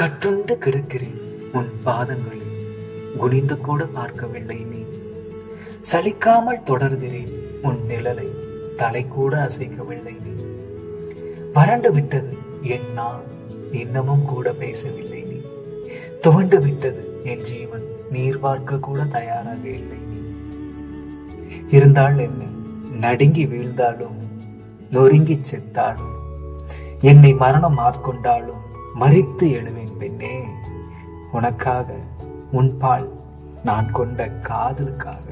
கட்டுண்டு கிடக்கிறேன் உன் பாதங்களில். குனிந்து கூட பார்க்கவில்லை நீ. சலிக்காமல் தொடர்கிறேன் உன் நிழலை. தலை கூட அசைக்கவில்லை நீ. வறண்டு விட்டது என் நான். இன்னமும் கூட பேசவில்லை நீ. துவண்டு விட்டது என் ஜீவன். நீர் பார்க்க கூட தயாராக இல்லை நீ. இருந்தால் என்ன? நடுங்கி வீழ்ந்தாலும் நொறுங்கி செத்தாலும் என்னை மரணம் ஆட்கொண்டாலும் மறித்து எழுவேன் பெண்ணே. உனக்காக உன் பால் நான் கொண்ட காதலுக்காக.